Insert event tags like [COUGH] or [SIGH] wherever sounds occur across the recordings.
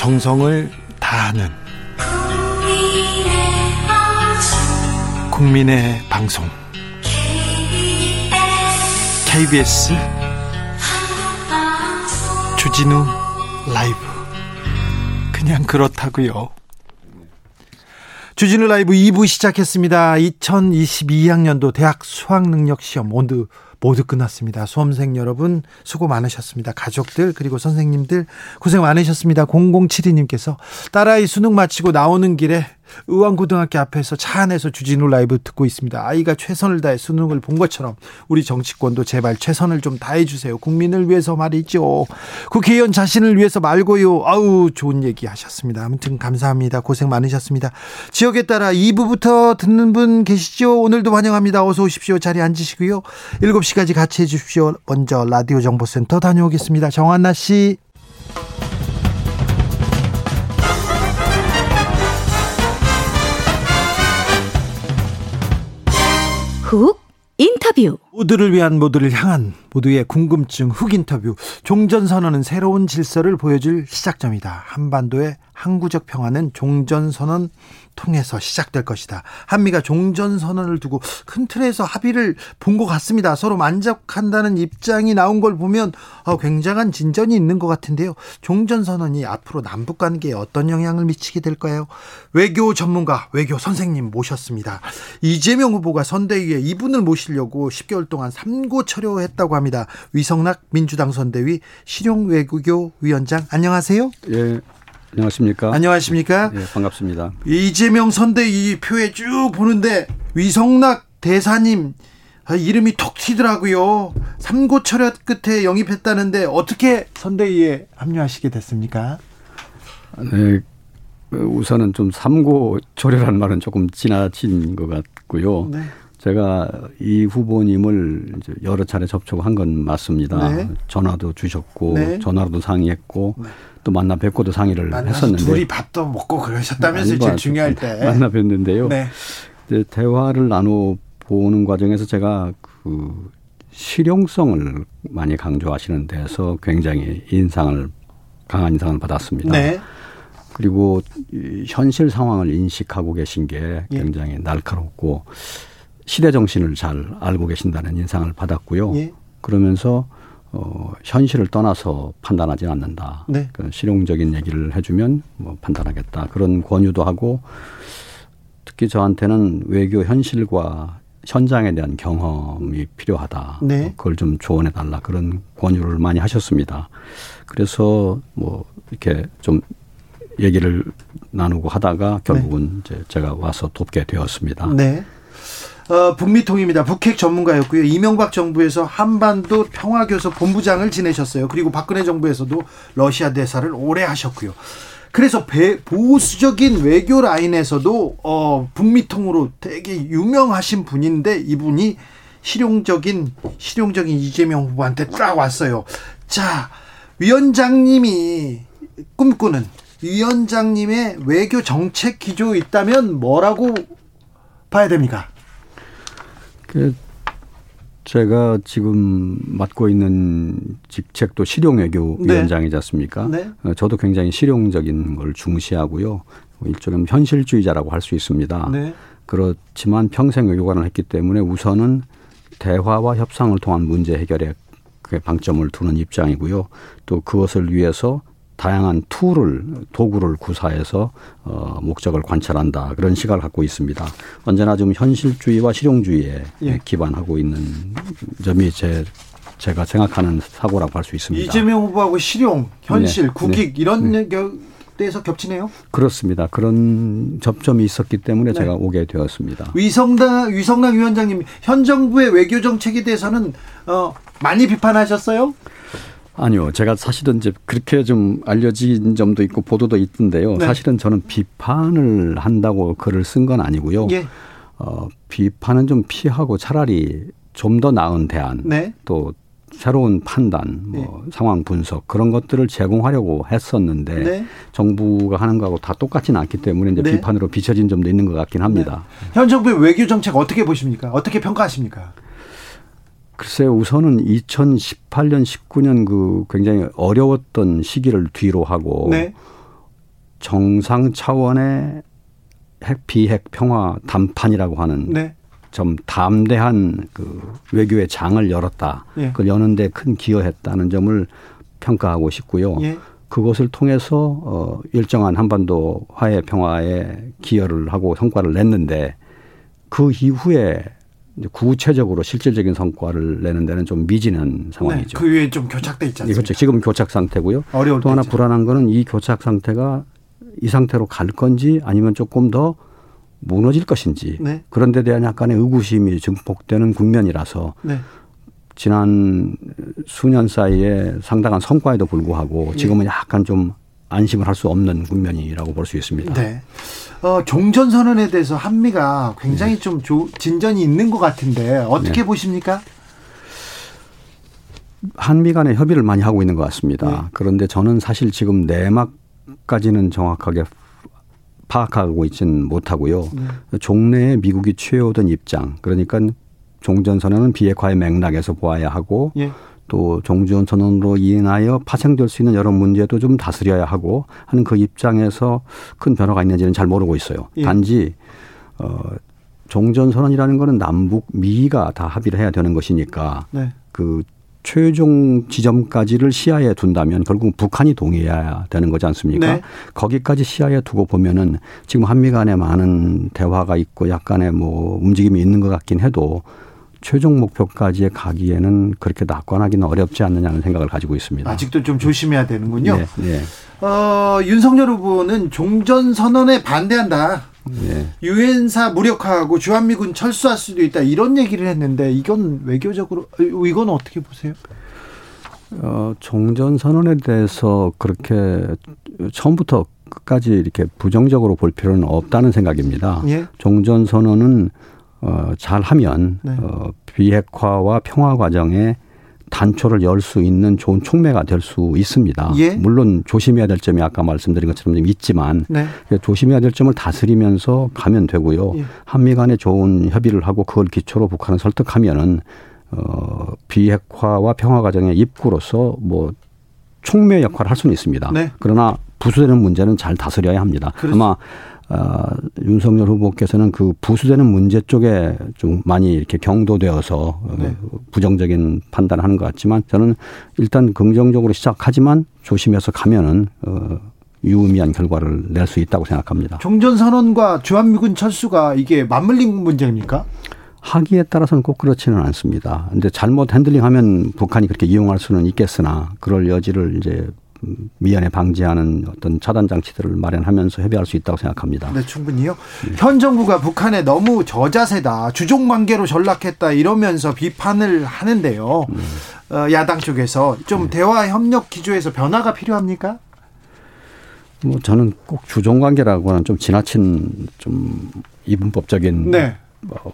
정성을 다하는 국민의 방송 KBS 주진우 라이브 그냥 그렇다고요. 주진우 라이브 2부 시작했습니다. 2022학년도 대학 수학능력 시험 모두 모두 끝났습니다. 수험생 여러분 수고 많으셨습니다. 가족들 그리고 선생님들 고생 많으셨습니다. 0072님께서 딸아이 수능 마치고 나오는 길에 의왕고등학교 앞에서 차 안에서 주진우 라이브 듣고 있습니다. 아이가 최선을 다해 수능을 본 것처럼 우리 정치권도 제발 최선을 좀 다해 주세요. 국민을 위해서 말이죠. 국회의원 자신을 위해서 말고요. 아우 좋은 얘기 하셨습니다. 아무튼 감사합니다. 고생 많으셨습니다. 지역에 따라 2부부터 듣는 분 계시죠? 오늘도 환영합니다. 어서 오십시오. 자리 앉으시고요. 7시까지 같이 해 주십시오. 먼저 라디오 정보센터 다녀오겠습니다. 정한나 씨. 훅 인터뷰 모두를 위한 모두를 향한 모두의 궁금증 훅 인터뷰 종전선언은 새로운 질서를 보여줄 시작점이다. 한반도의 항구적 평화는 종전선언 통해서 시작될 것이다. 한미가 종전 선언을 두고 큰 틀에서 합의를 본 것 같습니다. 서로 만족한다는 입장이 나온 걸 보면 어, 굉장한 진전이 있는 것 같은데요. 종전 선언이 앞으로 남북 관계에 어떤 영향을 미치게 될까요? 외교 전문가, 외교 선생님 모셨습니다. 이재명 후보가 선대위에 이분을 모시려고 10개월 동안 삼고 철효했다고 합니다. 위성락 민주당 선대위 실용 외교 위원장 안녕하세요. 예. 안녕하십니까? 안녕하십니까? 예, 반갑습니다. 이재명 선대위 표에 쭉 보는데 위성락 대사님 아, 이름이 톡 튀더라고요. 삼고 철학 끝에 영입했다는데 어떻게 선대위에 합류하시게 됐습니까? 네, 우선은 좀 삼고철이라는 말은 조금 지나친 것 같고요. 네. 제가 이 후보님을 여러 차례 접촉한 건 맞습니다. 네. 전화도 주셨고 네. 전화로도 상의했고 네. 또 만나 뵙고도 상의를 했었는데 둘이 밥도 먹고 그러셨다면서요 제일 중요할 때 [LAUGHS] 만나 뵀는데요. 네. 대화를 나눠 보는 과정에서 제가 그 실용성을 많이 강조하시는 데서 굉장히 인상을 강한 인상을 받았습니다. 네. 그리고 현실 상황을 인식하고 계신 게 예. 굉장히 예. 날카롭고 시대 정신을 잘 알고 계신다는 인상을 받았고요. 예. 그러면서 어, 현실을 떠나서 판단하지 않는다. 네. 그 실용적인 얘기를 해주면 뭐 판단하겠다. 그런 권유도 하고 특히 저한테는 외교 현실과 현장에 대한 경험이 필요하다. 네. 그걸 좀 조언해 달라. 그런 권유를 많이 하셨습니다. 그래서 뭐 이렇게 좀 얘기를 나누고 하다가 결국은 네. 이제 제가 와서 돕게 되었습니다. 네. 어, 북미 통입니다. 북핵 전문가였고요. 이명박 정부에서 한반도 평화교섭 본부장을 지내셨어요. 그리고 박근혜 정부에서도 러시아 대사를 오래 하셨고요. 그래서 배, 보수적인 외교 라인에서도 어, 북미통으로 되게 유명하신 분인데 이분이 실용적인 실용적인 이재명 후보한테 딱 왔어요. 자, 위원장님이 꿈꾸는 위원장님의 외교 정책 기조 있다면 뭐라고 봐야 됩니까? 그 제가 지금 맡고 있는 직책도 실용외교위원장이지 네. 않습니까? 네. 네. 저도 굉장히 실용적인 걸 중시하고요. 일종의 현실주의자라고 할 수 있습니다. 네. 그렇지만 평생 외교관을 했기 때문에 우선은 대화와 협상을 통한 문제 해결에 방점을 두는 입장이고요. 또 그것을 위해서 다양한 tool을 도구를 구사해서 어, 목적을 관철한다 그런 시각을 갖고 있습니다. 언제나 좀 현실주의와 실용주의에 예. 기반하고 있는 점이 제 제가 생각하는 사고라고 할 수 있습니다. 이재명 후보하고 실용, 현실, 네. 국익 네. 이런 네. 데서 겹치네요. 그렇습니다. 그런 접점이 있었기 때문에 네. 제가 오게 되었습니다. 위성당 위성당 위원장님 현 정부의 외교 정책에 대해서는 어, 많이 비판하셨어요? 아니요. 제가 사실은 이제 그렇게 좀 알려진 점도 있고 보도도 있던데요. 네. 사실은 저는 비판을 한다고 글을 쓴 건 아니고요. 예. 어, 비판은 좀 피하고 차라리 좀 더 나은 대안 네. 또 새로운 판단, 뭐 네. 상황 분석 그런 것들을 제공하려고 했었는데 네. 정부가 하는 거하고 다 똑같지는 않기 때문에 이제 네. 비판으로 비춰진 점도 있는 것 같긴 합니다. 네. 현 정부의 외교 정책 어떻게 보십니까? 어떻게 평가하십니까? 글쎄요, 우선은 2018년, 19년 그 굉장히 어려웠던 시기를 뒤로 하고 네. 정상 차원의 핵 비핵 평화 담판이라고 하는 네. 좀 담대한 그 외교의 장을 열었다. 예. 그걸 여는데 큰 기여했다는 점을 평가하고 싶고요. 예. 그것을 통해서 어 일정한 한반도 화해 평화에 기여를 하고 성과를 냈는데 그 이후에 구체적으로 실질적인 성과를 내는 데는 좀 미지는 네. 상황이죠. 그 위에 좀 교착돼 있지 않습니까? 그렇죠. 지금 교착 상태고요. 어려울 또 하나. 불안한 거는 이 교착 상태가 이 상태로 갈 건지 아니면 조금 더 무너질 것인지 네. 그런 데 대한 약간의 의구심이 증폭되는 국면이라서 네. 지난 수년 사이에 상당한 성과에도 불구하고 지금은 약간 좀 안심을 할 수 없는 국면이라고 볼 수 있습니다. 네. 어, 종전 선언에 대해서 한미가 굉장히 좀 조- 진전이 있는 것 같은데 어떻게 네. 보십니까? 한미 간의 협의를 많이 하고 있는 것 같습니다. 네. 그런데 저는 사실 지금 내막까지는 정확하게 파악하고 있지는 못하고요. 네. 종래에 미국이 취해오던 입장, 그러니까 종전선언은 비핵화의 맥락에서 보아야 하고 예. 또 종전선언으로 인하여 파생될 수 있는 여러 문제도 좀 다스려야 하고 하는 그 입장에서 큰 변화가 있는지는 잘 모르고 있어요. 예. 단지 어 종전 선언이라는 거는 남북 미가 다 합의를 해야 되는 것이니까 네. 그 최종 지점까지를 시야에 둔다면 결국 북한이 동의해야 되는 거지 않습니까? 네. 거기까지 시야에 두고 보면은 지금 한미 간에 많은 대화가 있고 약간의 뭐 움직임이 있는 것 같긴 해도 최종 목표까지 가기에는 그렇게 낙관하기는 어렵지 않느냐는 생각을 가지고 있습니다. 아직도 좀 조심해야 되는군요. 네, 네, 어, 윤석열 후보는 종전 선언에 반대한다. 네. 유엔사 무력화하고 주한미군 철수할 수도 있다. 이런 얘기를 했는데 이건 외교적으로 어, 이건 어떻게 보세요? 어, 종전 선언에 대해서 그렇게 처음부터 끝까지 이렇게 부정적으로 볼 필요는 없다는 생각입니다. 예. 종전 선언은 어, 잘하면 네. 어, 비핵화와 평화 과정에 단초를 열 수 있는 좋은 촉매가 될 수 있습니다. 예. 물론 조심해야 될 점이 아까 말씀드린 것처럼 좀 있지만 네. 조심해야 될 점을 다스리면서 가면 되고요. 예. 한미 간에 좋은 협의를 하고 그걸 기초로 북한을 설득하면은 어 비핵화와 평화 과정의 입구로서 뭐 촉매 역할을 할 수는 있습니다. 네. 그러나 부수되는 문제는 잘 다스려야 합니다. 그렇- 아마 어, 윤석열 후보께서는 그 부수되는 문제 쪽에 좀 많이 이렇게 경도되어서 어, 네. 부정적인 판단을 하는 것 같지만 저는 일단 긍정적으로 시작하지만 조심해서 가면은 어, 유의미한 결과를 낼 수 있다고 생각합니다. 종전 선언과 주한미군 철수가 이게 맞물린 문제입니까? 하기에 따라서는 꼭 그렇지는 않습니다. 근데 잘못 핸들링하면 북한이 그렇게 이용할 수는 있겠으나 그럴 여지를 이제 미연에 방지하는 어떤 차단 장치들을 마련하면서 협의할 수 있다고 생각합니다. 네, 충분히요. 현 정부가 북한에 너무 저자세다, 주종 관계로 전락했다 이러면서 비판을 하는데요. 어, 야당 쪽에서 좀 대화 협력 기조에서 변화가 필요합니까? 뭐 저는 꼭 주종 관계라고는 좀 지나친 좀 이분법적인 네. 어,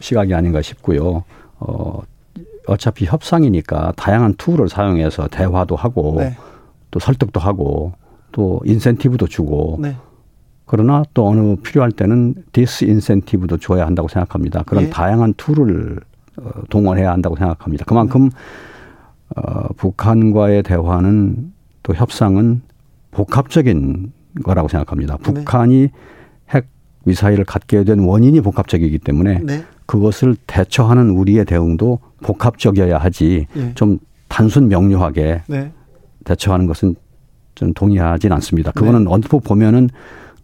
시각이 아닌가 싶고요. 어, 어차피 협상이니까 다양한 툴을 사용해서 대화도 하고 네. 또 설득도 하고 또 인센티브도 주고 네. 그러나 또 어느 필요할 때는 disincentive도 줘야 한다고 생각합니다. 그런 예. 다양한 tool을 어, 동원해야 한다고 생각합니다. 그만큼 어, 북한과의 대화는 또 협상은 복합적인 거라고 생각합니다. 네. 북한이 핵 미사일을 갖게 된 원인이 복합적이기 때문에 네. 그것을 대처하는 우리의 대응도 복합적이어야 하지 예. 좀 단순 명료하게 네. 대처하는 것은 좀 동의하진 않습니다. 그거는 네. 언뜻 보면은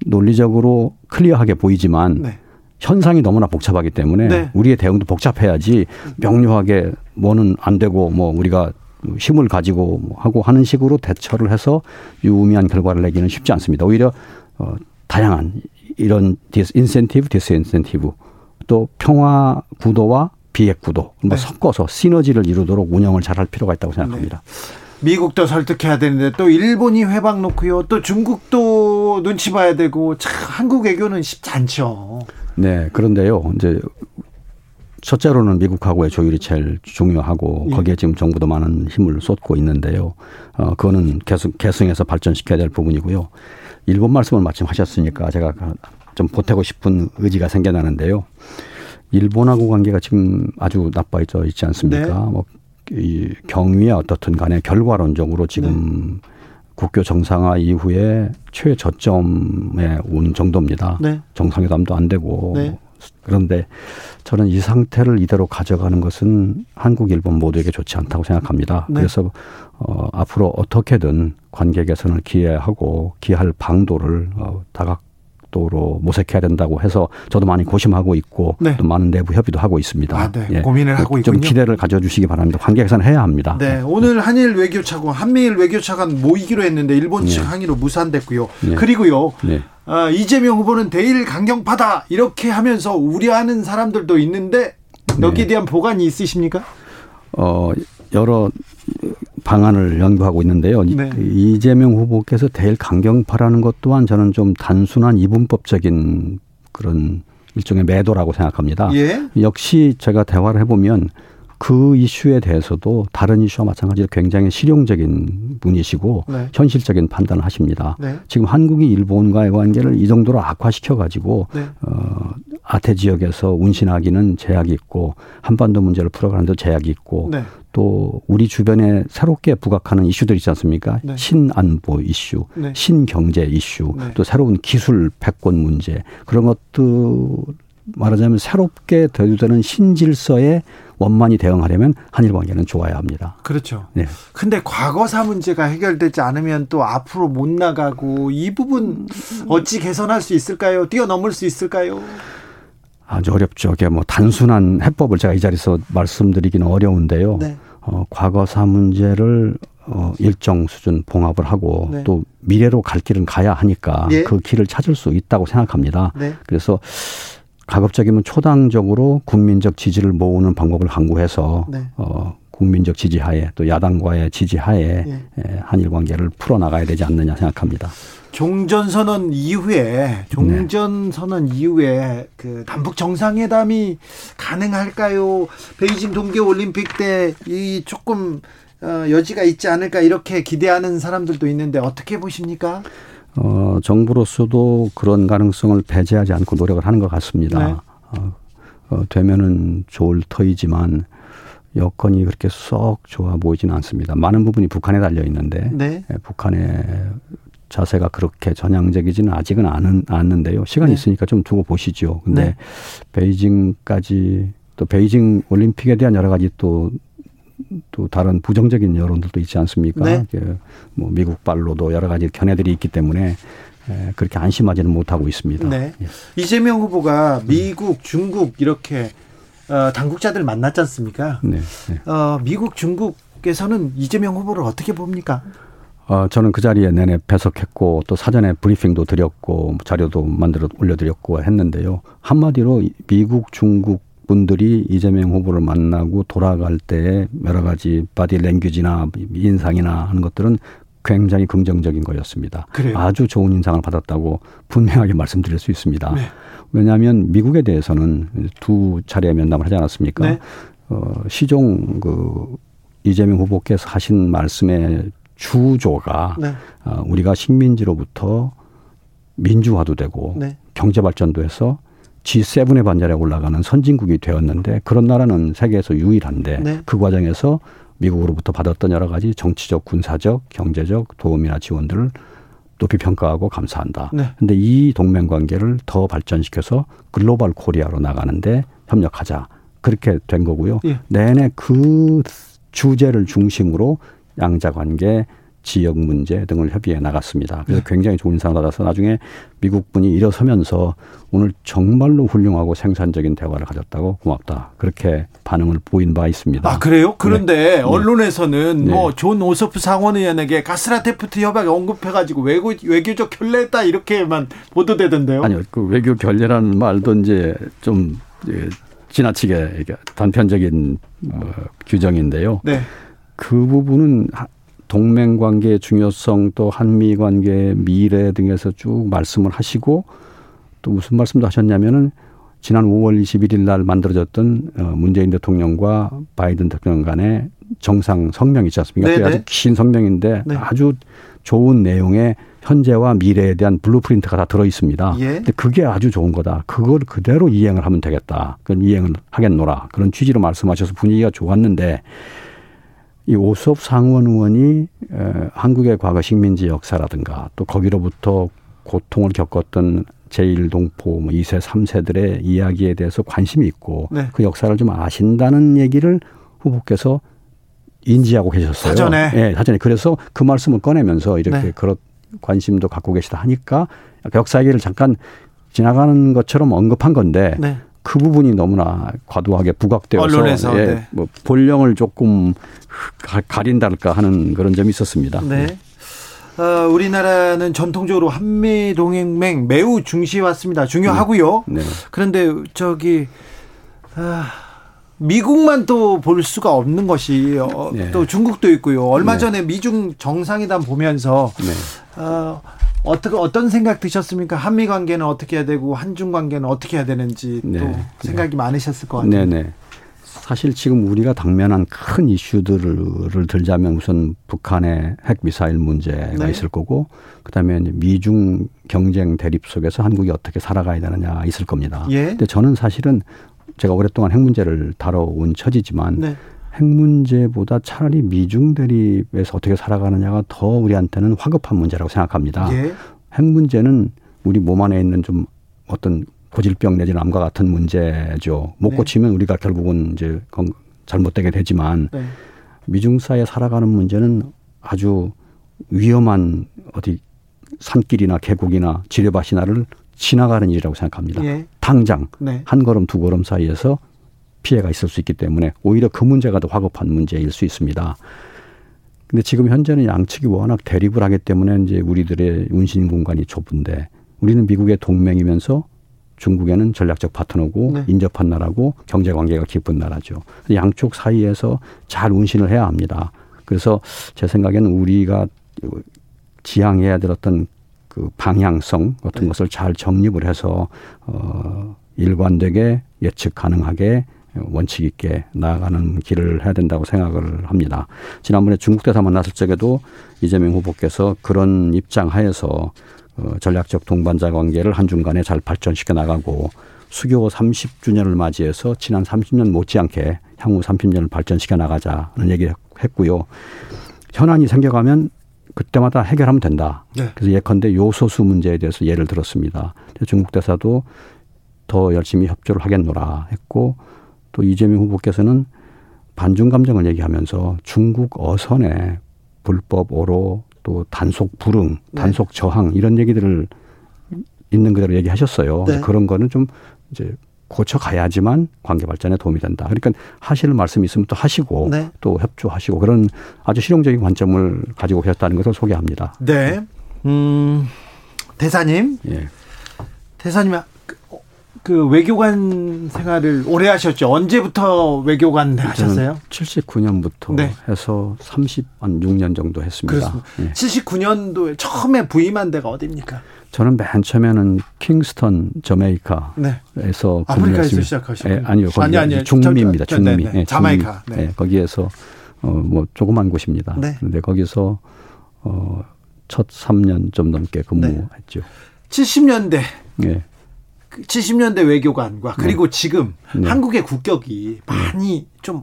논리적으로 clear하게 보이지만 네. 현상이 너무나 복잡하기 때문에 네. 우리의 대응도 복잡해야지 명료하게 뭐는 안 되고 뭐 우리가 힘을 가지고 뭐 하고 하는 식으로 대처를 해서 유의미한 결과를 내기는 쉽지 않습니다. 오히려 어, 다양한 이런 disincentive, disincentive 또 평화 구도와 비핵 구도 뭐 네. 섞어서 시너지를 이루도록 운영을 잘할 필요가 있다고 생각합니다. 미국도 설득해야 되는데 또 일본이 회방 놓고요. 또 중국도 눈치 봐야 되고 참 한국 외교는 쉽지 않죠. 네, 그런데요. 이제 첫째로는 미국하고의 조율이 제일 중요하고 예. 거기에 지금 정부도 많은 힘을 쏟고 있는데요. 어, 그거는 계속 계승해서 발전시켜야 될 부분이고요. 일본 말씀을 마침 하셨으니까 제가 좀 보태고 싶은 의지가 생겨나는데요. 일본하고 관계가 지금 아주 나빠져 있지 않습니까? 네. 뭐, 이 경위에 어떻든 간에 결과론적으로 지금 국교 정상화 이후에 최저점에 온 정도입니다. 네. 정상회담도 안 되고 네. 그런데 저는 이 상태를 이대로 가져가는 것은 한국, 일본 모두에게 좋지 않다고 생각합니다. 네. 그래서 어, 앞으로 어떻게든 관계 개선을 기해하고 기할 방도를 어, 다각 도로 모색해야 된다고 해서 저도 많이 고심하고 있고 네. 또 많은 내부 협의도 하고 있습니다. 아, 네. 예. 고민을 하고 있군요. 좀 기대를 가져주시기 바랍니다. 관계 개선을 해야 합니다. 네. 오늘 한일 외교차관, 한미일 외교차관 모이기로 했는데 일본 측 네. 항의로 무산됐고요. 네. 그리고요. 네. 어, 이재명 후보는 대일 강경파다 이렇게 하면서 우려하는 사람들도 있는데 여기에 대한 보관이 있으십니까? 어 여러 방안을 연구하고 있는데요. 네. 이재명 후보께서 대일 강경파라는 것 또한 저는 좀 단순한 이분법적인 그런 일종의 매도라고 생각합니다. 예? 역시 제가 대화를 해보면 그 이슈에 대해서도 다른 이슈와 마찬가지로 굉장히 실용적인 분이시고 네. 현실적인 판단을 하십니다. 네. 지금 한국이 일본과의 관계를 이 정도로 악화시켜 가지고 네. 어, 아태 지역에서 운신하기는 제약이 있고 한반도 문제를 풀어가는데 제약이 있고 네. 또 우리 주변에 새롭게 부각하는 이슈들 있지 않습니까? 네. 신안보 이슈, 네. 신경제 이슈, 네. 또 새로운 기술 패권 문제 그런 것들 말하자면 새롭게 대두되는 신질서에 원만히 대응하려면 한일 관계는 좋아야 합니다. 그렇죠. 네. 근데 과거사 문제가 해결되지 않으면 또 앞으로 못 나가고 이 부분 어찌 개선할 수 있을까요? 뛰어넘을 수 있을까요? 아주 어렵죠. 이게 뭐 단순한 해법을 제가 이 자리에서 말씀드리기는 어려운데요. 네. 어, 과거사 문제를 어, 일정 수준 봉합을 하고 네. 또 미래로 갈 길은 가야 하니까 네. 그 길을 찾을 수 있다고 생각합니다. 네. 그래서 가급적이면 초당적으로 국민적 지지를 모으는 방법을 강구해서 네. 어, 국민적 지지하에 또 야당과의 지지하에 네. 한일 관계를 풀어 나가야 되지 않느냐 생각합니다. 종전 선언 이후에 종전 선언 네. 이후에 그 남북 정상회담이 가능할까요? 베이징 동계 올림픽 때 이 조금 어, 여지가 있지 않을까 이렇게 기대하는 사람들도 있는데 어떻게 보십니까? 어, 정부로서도 그런 가능성을 배제하지 않고 노력을 하는 것 같습니다. 네. 어, 어, 되면은 좋을 터이지만 여건이 그렇게 썩 좋아 보이지는 않습니다. 많은 부분이 북한에 달려 있는데 네. 예, 북한의 자세가 그렇게 전향적이지는 아직은 않은, 않는데요. 시간이 네. 있으니까 좀 두고 보시죠. 근데 네. 베이징까지 또 베이징 올림픽에 대한 여러 가지 또, 또 다른 부정적인 여론들도 있지 않습니까? 네. 뭐 미국 발로도 여러 가지 견해들이 있기 때문에 그렇게 안심하지는 못하고 있습니다. 네. 예. 이재명 후보가 미국, 중국 이렇게 어, 당국자들 만났지 않습니까? 네. 네. 어, 미국, 중국에서는 이재명 후보를 어떻게 봅니까? 어, 저는 그 자리에 내내 배석했고 또 사전에 브리핑도 드렸고 자료도 만들어 올려드렸고 했는데요. 한마디로 미국, 중국 분들이 이재명 후보를 만나고 돌아갈 때 여러 가지 바디 랭귀지나 인상이나 하는 것들은 굉장히 긍정적인 거였습니다. 그래요? 아주 좋은 인상을 받았다고 분명하게 말씀드릴 수 있습니다. 네. 왜냐하면 미국에 대해서는 두 차례 면담을 하지 않았습니까? 네. 어, 시종 그 이재명 후보께서 하신 말씀의 주조가 네. 어, 우리가 식민지로부터 민주화도 되고 네. 경제 발전도 해서 G7의 반열에 올라가는 선진국이 되었는데 그런 나라는 세계에서 유일한데 네. 그 과정에서 미국으로부터 받았던 여러 가지 정치적, 군사적, 경제적 도움이나 지원들을 높이 평가하고 감사한다. 네. 근데 이 동맹 관계를 더 발전시켜서 글로벌 코리아로 나가는데 협력하자. 그렇게 된 거고요. 예. 내내 그 주제를 중심으로 양자 관계, 지역 문제 등을 협의해 나갔습니다. 그래서 네. 굉장히 좋은 인상을 받아서 나중에 미국 분이 일어서면서 오늘 정말로 훌륭하고 생산적인 대화를 가졌다고 고맙다. 그렇게 반응을 보인 바 있습니다. 아, 그래요? 그런데 네. 네. 언론에서는 네. 뭐존 오서프 상원의원에게 가스라테프트 협약에 언급해가지고 외교, 외교적 결례다 이렇게만 보도되던데요. 아니요. 그 외교 결례라는 말도 이제 좀 예, 지나치게 단편적인 어, 규정인데요. 네. 그 부분은 동맹 관계의 중요성 또 한미 관계의 미래 등에서 쭉 말씀을 하시고 또 무슨 말씀도 하셨냐면은 지난 5월 21일 날 만들어졌던 어, 문재인 대통령과 바이든 대통령 간의 정상 성명 있지 않습니까? 네네. 아주 긴 성명인데 네. 아주 좋은 내용의 현재와 미래에 대한 blueprint가 다 들어 있습니다. 예. 근데 그게 아주 좋은 거다. 그걸 그대로 이행을 하면 되겠다. 그건 이행을 하겠노라. 그런 취지로 말씀하셔서 분위기가 좋았는데 이 오소프 상원 의원이 에, 한국의 과거 식민지 역사라든가 또 거기로부터 고통을 겪었던 제1동포, 뭐 2세, 3세들의 이야기에 대해서 관심이 있고 네. 그 역사를 좀 아신다는 얘기를 후보께서 인지하고 계셨어요. 사전에? 예, 사전에. 그래서 그 말씀을 꺼내면서 이렇게 네. 그런 관심도 갖고 계시다 하니까 역사 얘기를 잠깐 지나가는 것처럼 언급한 건데 네. 그 부분이 너무나 과도하게 부각되어서 언론에서, 예, 네. 뭐 본령을 조금 가- 가린달까 하는 그런 점이 있었습니다. 네. 어, 우리나라는 전통적으로 한미 동맹 매우 중시해 왔습니다. 중요하고요. 네. 그런데 저기 아, 미국만 또 볼 수가 없는 것이 어, 네. 또 중국도 있고요. 얼마 네. 전에 미중 정상회담 보면서 네. 어, 어떻게 어떤 생각 드셨습니까? 한미 관계는 어떻게 해야 되고 한중 관계는 어떻게 해야 되는지 또 네. 생각이 많으셨을 것 같아요. 네네. 사실 지금 우리가 당면한 큰 이슈들을 들자면 우선 북한의 핵 미사일 문제가 네. 있을 거고 그다음에 미중 경쟁 대립 속에서 한국이 어떻게 살아가야 되느냐 있을 겁니다. 예. 근데 저는 사실은 제가 오랫동안 핵 문제를 다뤄온 처지지만 네. 핵 문제보다 차라리 미중 대립에서 어떻게 살아가느냐가 더 우리한테는 화급한 문제라고 생각합니다. 예. 핵 문제는 우리 몸 안에 있는 좀 어떤 고질병 내지는 암과 같은 문제죠. 못 네. 고치면 우리가 결국은 이제 건- 잘못되게 되지만 네. 미중 사이에 살아가는 문제는 아주 위험한 어디 산길이나 계곡이나 지뢰밭이나를 지나가는 일이라고 생각합니다. 예. 당장 네. 한 걸음 두 걸음 사이에서 피해가 있을 수 있기 때문에 오히려 그 문제가 더 화급한 문제일 수 있습니다. 근데 지금 현재는 양측이 워낙 대립을 하기 때문에 이제 우리들의 운신 공간이 좁은데 우리는 미국의 동맹이면서 중국에는 전략적 파트너고 네. 인접한 나라고 경제 관계가 깊은 나라죠. 양쪽 사이에서 잘 운신을 해야 합니다. 그래서 제 생각에는 우리가 지향해야 될 어떤 그 방향성 같은 네. 것을 잘 정립을 해서 어 일관되게 예측 가능하게 원칙 있게 나아가는 길을 해야 된다고 생각을 합니다. 지난번에 중국 대사 만났을 적에도 이재명 후보께서 그런 입장 하에서 어, 전략적 동반자 관계를 한중 간에 잘 발전시켜 나가고 수교 30주년을 맞이해서 지난 30년 못지않게 향후 30년을 발전시켜 나가자는 얘기를 했고요. 현안이 생겨가면 그때마다 해결하면 된다. 네. 그래서 예컨대 요소수 문제에 대해서 예를 들었습니다. 중국 대사도 더 열심히 협조를 하겠노라 했고 또 이재명 후보께서는 반중 감정을 얘기하면서 중국 어선의 불법 오로 또 단속 불응, 네. 단속 저항 이런 얘기들을 있는 그대로 얘기하셨어요. 네. 그런 거는 좀 이제 고쳐 가야지만 관계 발전에 도움이 된다. 그러니까 하실 말씀 있으면 또 하시고 네. 또 협조하시고 그런 아주 실용적인 관점을 가지고 계셨다는 것을 소개합니다. 네. 음, 대사님, 예. 대사님 그, 외교관 생활을 오래 하셨죠? 언제부터 외교관 하셨어요? 79년부터 네. 해서 30한 6년 정도 했습니다. 예. 79년도에 처음에 부임한 데가 어디입니까? 저는 맨 처음에는 킹스턴 저메이카에서 네. 아프리카에서 근무했습니다. 시작하셨군요. 예, 아니요, 거기 아니, 아니요. 중미입니다. 저, 저, 중미. 네, 네. 예. 네. 예, 거기에서 어뭐 조그만 곳입니다. 네. 그런데 거기서 어첫 3년 좀 넘게 근무했죠. 70년대 예. 70년대 외교관과 그리고 지금 네. 한국의 국격이 많이 좀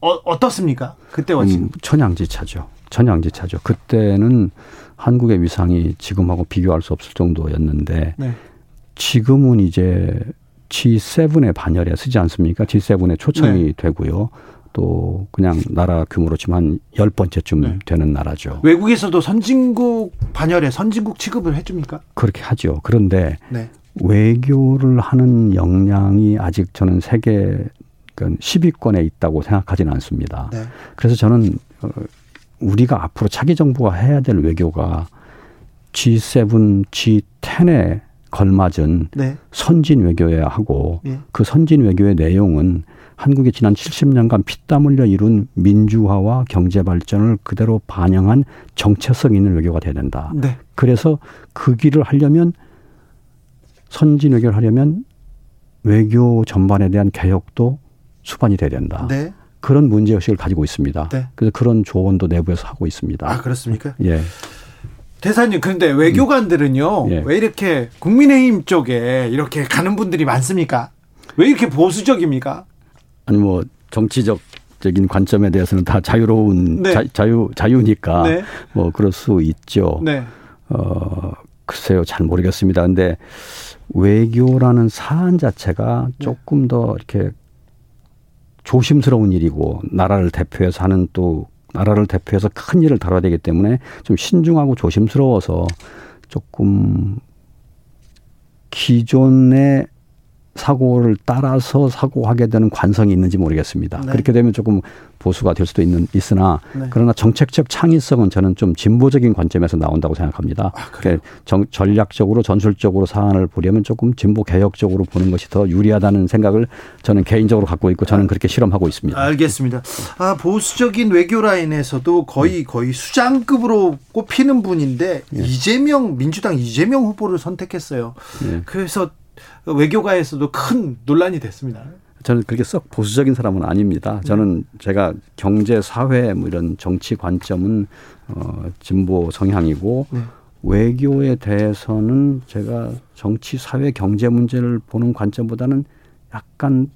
어, 떻습니까 그때와 지금. 음, 천양지차죠. 천양지차죠. 그때는 한국의 위상이 지금하고 비교할 수 없을 정도였는데 네. 지금은 이제 G7의 반열에 쓰지 않습니까? G7에 초청이 네. 되고요. 또 그냥 나라 규모로 치면 한 열 번째쯤 네. 되는 나라죠. 외국에서도 선진국 반열에 선진국 취급을 해줍니까? 그렇게 하죠. 그런데 네. 외교를 하는 역량이 아직 저는 세계 그 10위권에 있다고 생각하지는 않습니다. 네. 그래서 저는 어, 우리가 앞으로 차기 정부가 해야 될 외교가 G7, G10에 걸맞은 네. 선진 외교여야 하고 예. 그 선진 외교의 내용은 한국이 지난 70년간 피땀 흘려 이룬 민주화와 경제 발전을 그대로 반영한 정체성 있는 외교가 돼야 된다. 네. 그래서 그 길을 하려면 선진 외교를 하려면 외교 전반에 대한 개혁도 수반이 돼야 된다. 네. 그런 문제 의식을 가지고 있습니다. 네. 그래서 그런 조언도 내부에서 하고 있습니다. 아 그렇습니까? 예. 대사님 그런데 외교관들은요 예. 왜 이렇게 국민의힘 쪽에 이렇게 가는 분들이 많습니까? 왜 이렇게 보수적입니까? 아니 뭐 정치적 적인 관점에 대해서는 다 자유로운 네. 자, 유 자유니까 네. 뭐 그럴 수 있죠. 네. 어 글쎄요 잘 모르겠습니다. 근데 외교라는 사안 자체가 네. 조금 더 이렇게 조심스러운 일이고 나라를 대표해서 하는 또 나라를 대표해서 큰 일을 다뤄야 되기 때문에 좀 신중하고 조심스러워서 조금 기존의 사고를 따라서 사고하게 되는 관성이 있는지 모르겠습니다. 네. 그렇게 되면 조금 보수가 될 수도 있는 있으나 네. 그러나 정책적 창의성은 저는 좀 진보적인 관점에서 나온다고 생각합니다. 아? 그러니까 정, 전략적으로 전술적으로 사안을 보려면 조금 진보 개혁적으로 보는 것이 더 유리하다는 생각을 저는 개인적으로 갖고 있고 저는 그렇게 실험하고 있습니다. 알겠습니다. 아, 보수적인 외교 라인에서도 거의 거의 수장급으로 꼽히는 분인데 이재명 민주당 이재명 후보를 선택했어요. 예. 그래서 외교가에서도 큰 논란이 됐습니다. 저는 그렇게 썩 보수적인 사람은 아닙니다. 저는 제가 경제, 사회 뭐 이런 정치 관점은 어, 진보 성향이고 네. 외교에 대해서는 제가 정치, 사회, 경제 문제를 보는 관점보다는 약간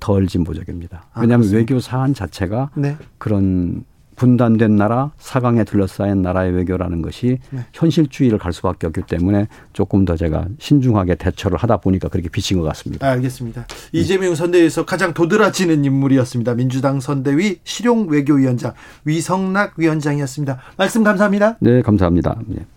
덜 진보적입니다. 아, 왜냐하면 그렇습니까? 외교 사안 자체가 네. 그런 분단된 나라, 사강에 둘러싸인 나라의 외교라는 것이 네. 현실주의를 갈 수밖에 없기 때문에 조금 더 제가 신중하게 대처를 하다 보니까 그렇게 비친 것 같습니다. 알겠습니다. 이재명 선대위에서 가장 도드라지는 인물이었습니다. 민주당 선대위 실용 외교위원장 위성락 위원장이었습니다. 말씀 감사합니다. 네, 감사합니다. 예.